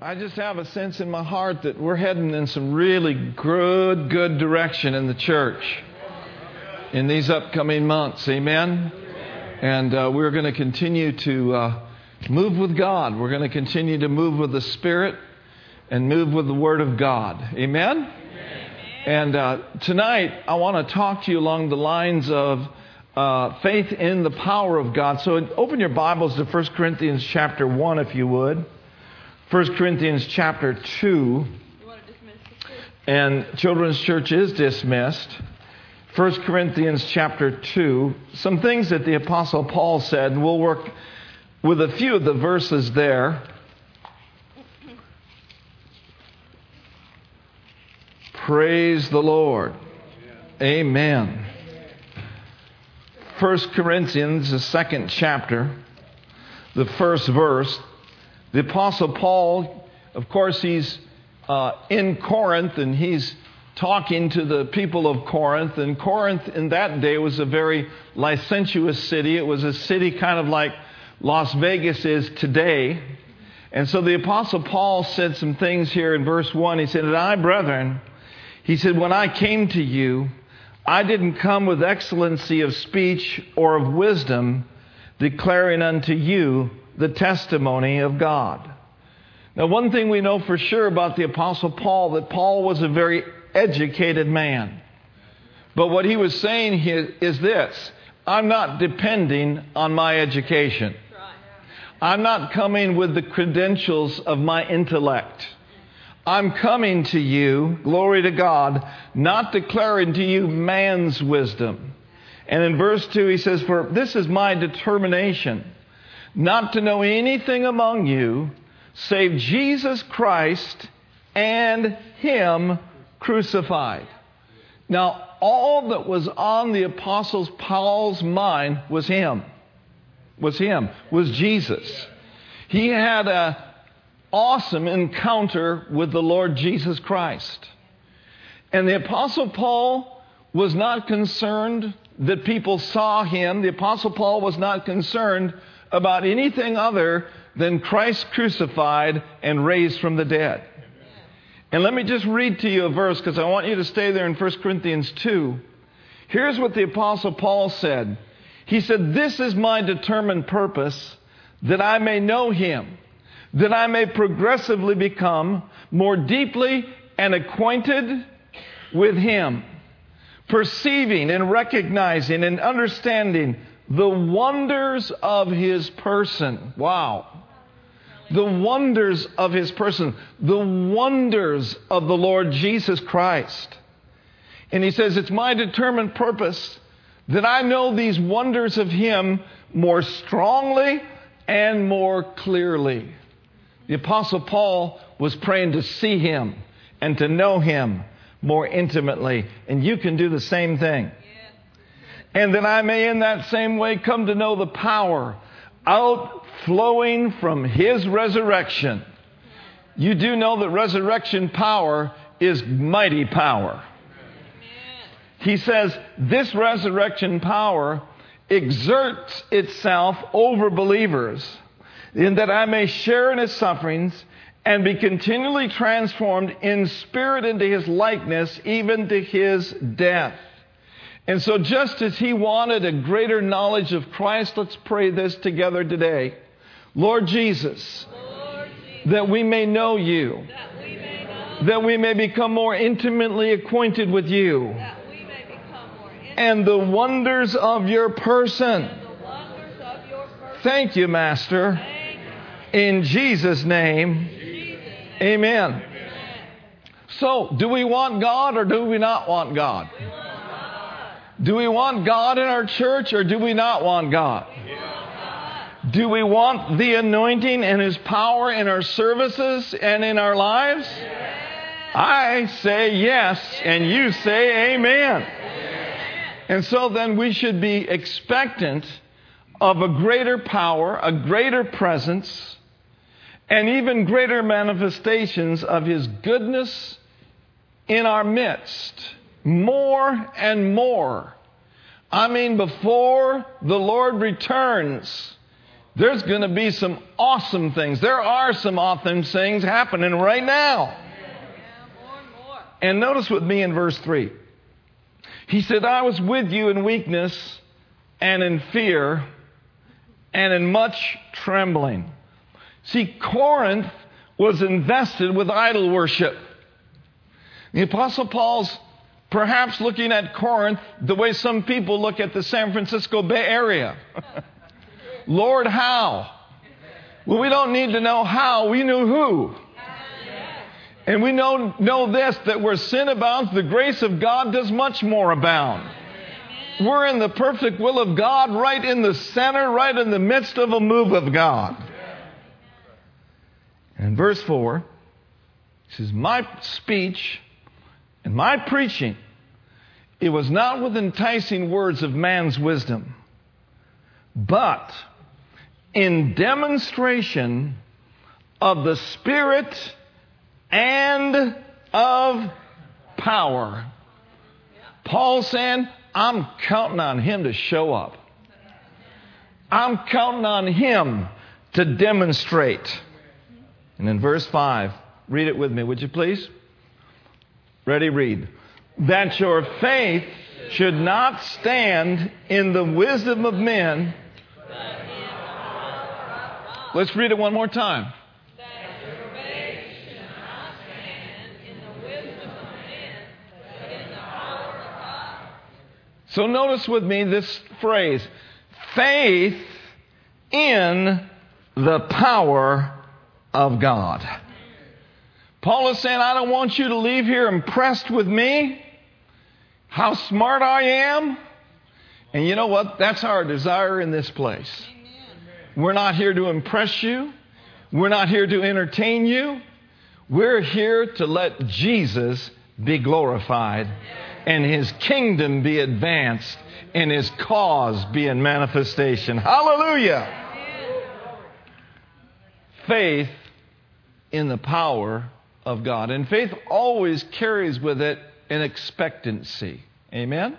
I just have a sense in my heart that we're heading in some really good, good direction in the church in these upcoming months. Amen? And uh, we're going to continue to uh, move with God. We're going to continue to move with the Spirit and move with the Word of God. Amen? Amen. And uh, tonight, I want to talk to you along the lines of uh, faith in the power of God. So open your Bibles to 1 Corinthians chapter 1, if you would. 1 Corinthians chapter 2. And Children's Church is dismissed. 1 Corinthians chapter 2. Some things that the Apostle Paul said, and we'll work with a few of the verses there. Praise the Lord. Amen. 1 Corinthians, the second chapter, the first verse. The Apostle Paul, of course, he's uh, in Corinth and he's talking to the people of Corinth. And Corinth in that day was a very licentious city. It was a city kind of like Las Vegas is today. And so the Apostle Paul said some things here in verse 1. He said, And I, brethren, he said, when I came to you, I didn't come with excellency of speech or of wisdom, declaring unto you the testimony of God. Now, one thing we know for sure about the Apostle Paul that Paul was a very educated man. But what he was saying is this I'm not depending on my education. I'm not coming with the credentials of my intellect. I'm coming to you, glory to God, not declaring to you man's wisdom. And in verse 2, he says, For this is my determination not to know anything among you save Jesus Christ and Him crucified. Now, all that was on the Apostle Paul's mind was Him. Was Him, was Jesus. He had an awesome encounter with the Lord Jesus Christ. And the Apostle Paul was not concerned that people saw him. The Apostle Paul was not concerned about anything other than Christ crucified and raised from the dead. And let me just read to you a verse because I want you to stay there in 1 Corinthians 2. Here's what the Apostle Paul said He said, This is my determined purpose, that I may know him, that I may progressively become more deeply and acquainted with him, perceiving and recognizing and understanding the wonders of his person. Wow. The wonders of his person. The wonders of the Lord Jesus Christ. And he says, It's my determined purpose that I know these wonders of him more strongly and more clearly. The Apostle Paul was praying to see him and to know him more intimately. And you can do the same thing and that I may in that same way come to know the power outflowing from his resurrection. You do know that resurrection power is mighty power. He says this resurrection power exerts itself over believers in that I may share in his sufferings and be continually transformed in spirit into his likeness, even to his death and so, just as he wanted a greater knowledge of Christ, let's pray this together today. Lord Jesus, that we may know you, that we may, become more intimately acquainted with you, and the wonders of your person. Thank you, Master. In Jesus' name. Amen. Amen. So, do we want God or do we not want God? Do we want God in our church or do we not want God? Do we want the anointing and His power in our services and in our lives? I say yes, and you say amen. And so then we should be expectant of a greater power, a greater presence, and even greater manifestations of His goodness in our midst more and more. I mean, before the Lord returns, There's going to be some awesome things. There are some awesome things happening right now. And notice with me in verse 3. He said, I was with you in weakness and in fear and in much trembling. See, Corinth was invested with idol worship. The Apostle Paul's perhaps looking at Corinth the way some people look at the San Francisco Bay Area. Lord, how? Well, we don't need to know how, we knew who. And we know, know this that where sin abounds, the grace of God does much more abound. We're in the perfect will of God, right in the center, right in the midst of a move of God. And verse 4 says, My speech and my preaching, it was not with enticing words of man's wisdom, but in demonstration of the Spirit and of power. Paul saying, I'm counting on him to show up. I'm counting on him to demonstrate. And in verse 5, read it with me, would you please? Ready, read. That your faith should not stand in the wisdom of men. Let's read it one more time. So notice with me this phrase faith in the power of God. Paul is saying, I don't want you to leave here impressed with me, how smart I am. And you know what? That's our desire in this place. We're not here to impress you. We're not here to entertain you. We're here to let Jesus be glorified and his kingdom be advanced and his cause be in manifestation. Hallelujah! Faith in the power of God. And faith always carries with it an expectancy. Amen?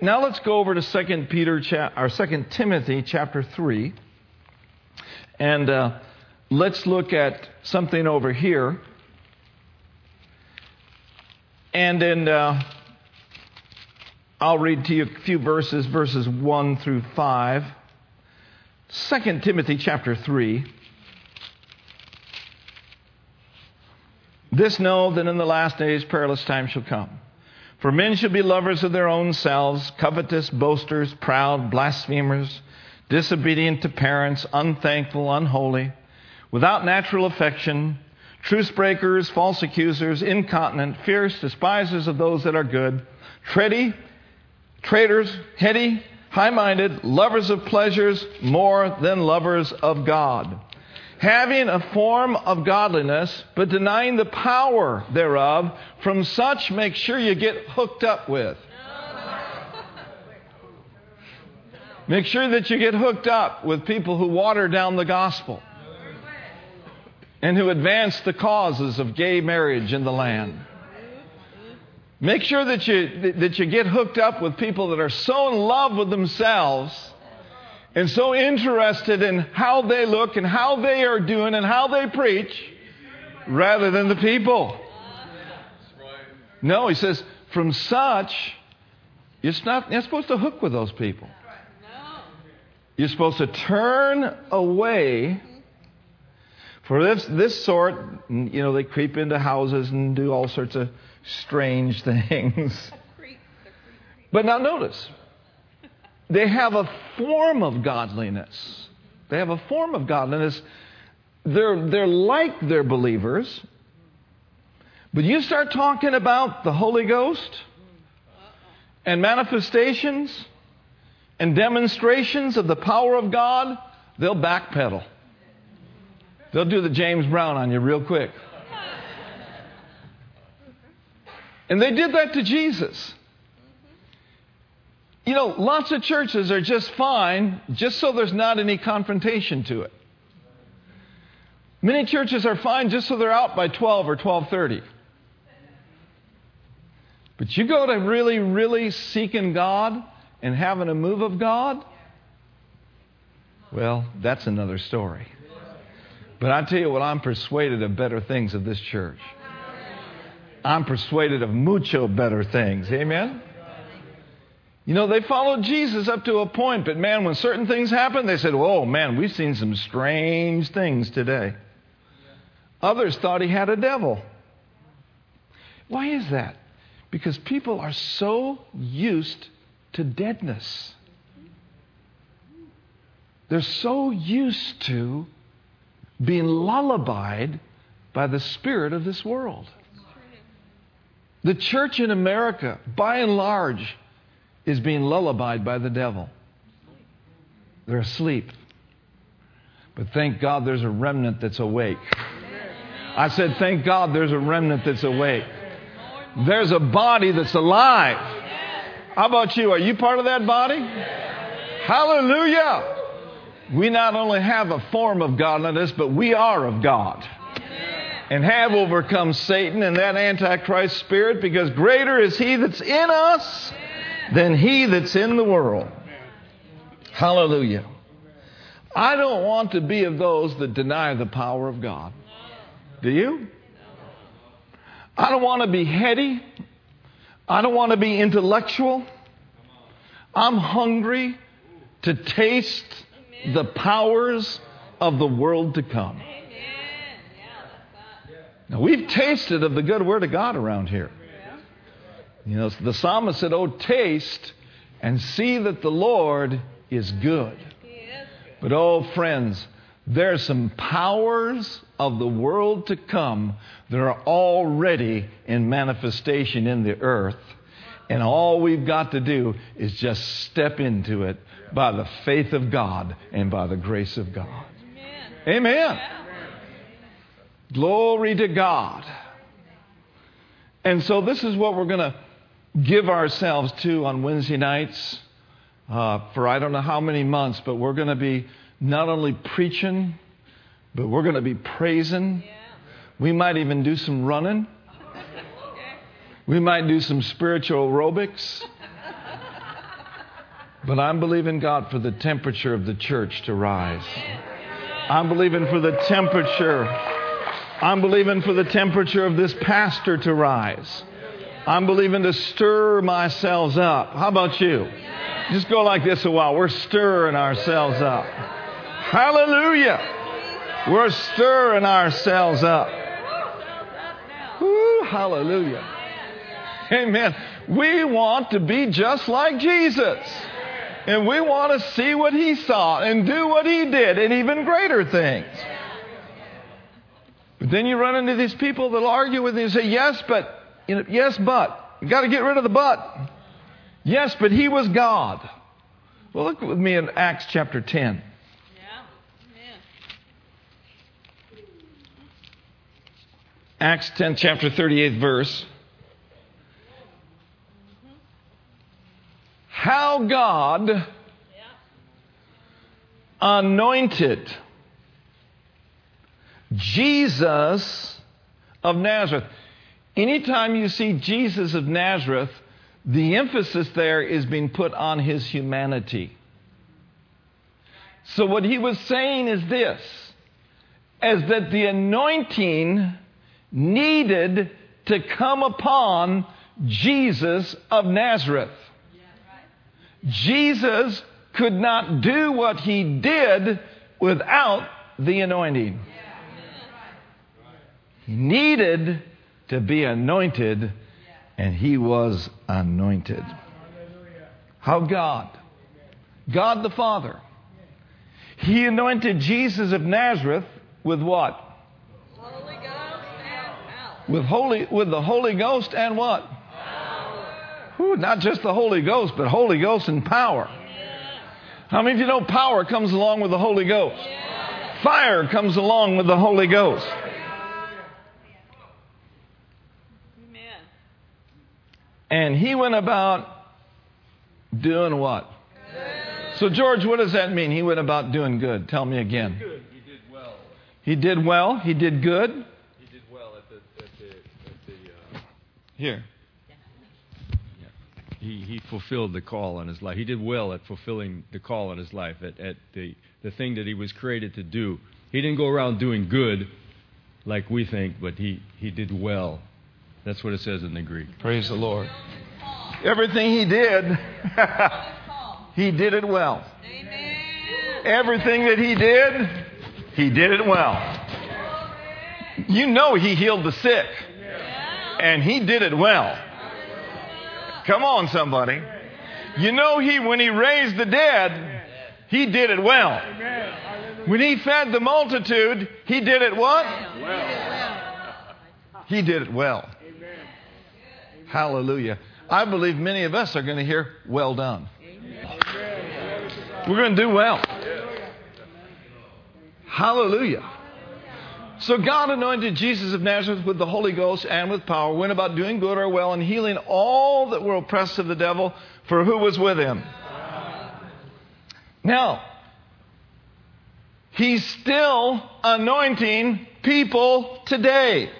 Now let's go over to 2 Peter or 2 Timothy chapter 3. And uh, let's look at something over here. And in uh, I'll read to you a few verses, verses 1 through 5. 2 Timothy chapter 3. This know that in the last days perilous times shall come. For men shall be lovers of their own selves, covetous, boasters, proud, blasphemers, disobedient to parents, unthankful, unholy, without natural affection, truce breakers, false accusers, incontinent, fierce, despisers of those that are good, tready, traitors, heady, high minded, lovers of pleasures more than lovers of God. Having a form of godliness, but denying the power thereof, from such make sure you get hooked up with. Make sure that you get hooked up with people who water down the gospel and who advance the causes of gay marriage in the land. Make sure that you, that you get hooked up with people that are so in love with themselves and so interested in how they look and how they are doing and how they preach rather than the people. No, he says, from such, it's not, you're supposed to hook with those people. You're supposed to turn away. For this, this sort, you know, they creep into houses and do all sorts of strange things. But now notice, they have a form of godliness. They have a form of godliness. They're, they're like they're believers. But you start talking about the Holy Ghost and manifestations and demonstrations of the power of God, they'll backpedal. They'll do the James Brown on you real quick. And they did that to Jesus. You know, lots of churches are just fine just so there's not any confrontation to it. Many churches are fine just so they're out by 12 or 12:30. But you go to really really seeking God and having a move of God, Well, that's another story. But I tell you what, I'm persuaded of better things of this church. I'm persuaded of mucho better things. Amen? You know, they followed Jesus up to a point, but man, when certain things happened, they said, Oh, man, we've seen some strange things today. Others thought he had a devil. Why is that? Because people are so used to deadness. They're so used to being lullabied by the spirit of this world. The church in America, by and large, is being lullabied by the devil. They're asleep. But thank God there's a remnant that's awake. I said, thank God there's a remnant that's awake. There's a body that's alive. How about you? Are you part of that body? Hallelujah. We not only have a form of godliness, but we are of God. And have overcome Satan and that Antichrist spirit because greater is he that's in us than he that's in the world. Hallelujah. I don't want to be of those that deny the power of God. Do you? I don't want to be heady. I don't want to be intellectual. I'm hungry to taste the powers of the world to come. Now, we've tasted of the good word of God around here. You know, the psalmist said, Oh, taste and see that the Lord is good. But, oh, friends, there are some powers of the world to come that are already in manifestation in the earth. And all we've got to do is just step into it by the faith of God and by the grace of God. Amen. Amen. Glory to God. And so, this is what we're going to give ourselves to on Wednesday nights uh, for I don't know how many months, but we're going to be not only preaching, but we're going to be praising. Yeah. We might even do some running. We might do some spiritual aerobics. But I'm believing God for the temperature of the church to rise. I'm believing for the temperature. I'm believing for the temperature of this pastor to rise. I'm believing to stir myself up. How about you? Just go like this a while. We're stirring ourselves up. Hallelujah. We're stirring ourselves up. Woo, hallelujah. Amen. We want to be just like Jesus. And we want to see what he saw and do what he did and even greater things. But then you run into these people that'll argue with you and say, yes, but, you know, yes, but. You got to get rid of the but. Yes, but he was God. Well, look with me in Acts chapter 10. Acts 10, chapter 38, verse. How God anointed Jesus of Nazareth. Anytime you see Jesus of Nazareth, the emphasis there is being put on his humanity. So, what he was saying is this as that the anointing needed to come upon Jesus of Nazareth. Jesus could not do what he did without the anointing. He needed to be anointed and he was anointed. How God? God the Father. He anointed Jesus of Nazareth with what? Holy Ghost and power. With holy with the Holy Ghost and what? Whew, not just the Holy Ghost, but Holy Ghost and power. How many of you know power comes along with the Holy Ghost? Fire comes along with the Holy Ghost. And he went about doing what? Good. So, George, what does that mean? He went about doing good. Tell me again. Good. He did well. He did well. He did good. He did well at the. At the, at the uh... Here. he, he fulfilled the call on his life. He did well at fulfilling the call on his life, at, at the, the thing that he was created to do. He didn't go around doing good like we think, but he, he did well. That's what it says in the Greek. Praise the Lord. Everything he did, he did it well. Amen. Everything that he did, he did it well. You know he healed the sick, and he did it well. Come on, somebody. You know he when he raised the dead, he did it well. When he fed the multitude, he did it what? Well. He did it well. Hallelujah. I believe many of us are going to hear, well done. We're going to do well. Hallelujah. So God anointed Jesus of Nazareth with the Holy Ghost and with power, went about doing good or well and healing all that were oppressed of the devil, for who was with him? Now, he's still anointing people today.